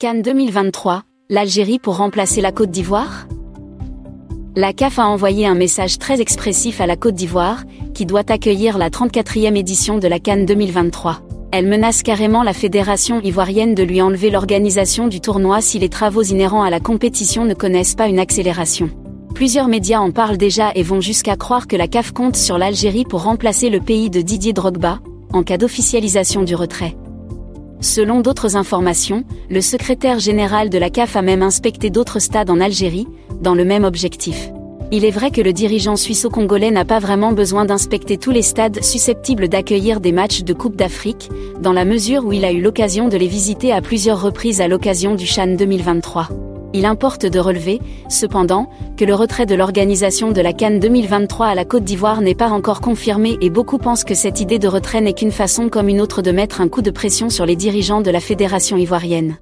Cannes 2023, l'Algérie pour remplacer la Côte d'Ivoire? La CAF a envoyé un message très expressif à la Côte d'Ivoire, qui doit accueillir la 34e édition de la Cannes 2023. Elle menace carrément la fédération ivoirienne de lui enlever l'organisation du tournoi si les travaux inhérents à la compétition ne connaissent pas une accélération. Plusieurs médias en parlent déjà et vont jusqu'à croire que la CAF compte sur l'Algérie pour remplacer le pays de Didier Drogba, en cas d'officialisation du retrait. Selon d'autres informations, le secrétaire général de la CAF a même inspecté d'autres stades en Algérie, dans le même objectif. Il est vrai que le dirigeant suisseau-congolais n'a pas vraiment besoin d'inspecter tous les stades susceptibles d'accueillir des matchs de Coupe d'Afrique, dans la mesure où il a eu l'occasion de les visiter à plusieurs reprises à l'occasion du Chan 2023. Il importe de relever, cependant, que le retrait de l'organisation de la Cannes 2023 à la Côte d'Ivoire n'est pas encore confirmé et beaucoup pensent que cette idée de retrait n'est qu'une façon comme une autre de mettre un coup de pression sur les dirigeants de la fédération ivoirienne.